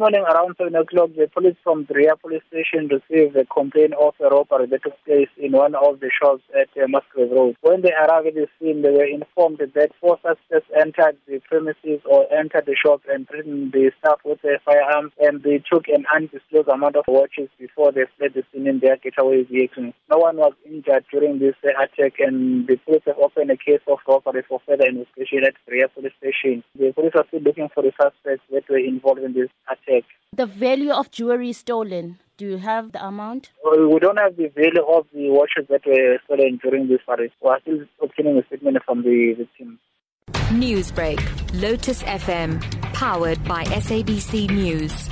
Morning around 7 o'clock, the police from Berea police station received a complaint of a robbery that took place in one of the shops at uh, Musgrave Road. When they arrived at the scene, they were informed that four suspects entered the premises or entered the shop and threatened the staff with their firearms and they took an undisclosed amount of watches before they fled the scene in their getaway vehicle. No one was injured during this uh, attack and the police have opened a case of robbery for further investigation at Berea police station. The police are still looking for the suspects that were involved in this attack. The value of jewelry stolen, do you have the amount? Uh, we don't have the value of the watches that were stolen during this arrest. We are still obtaining a statement from the victim. Newsbreak, Lotus FM, powered by SABC News.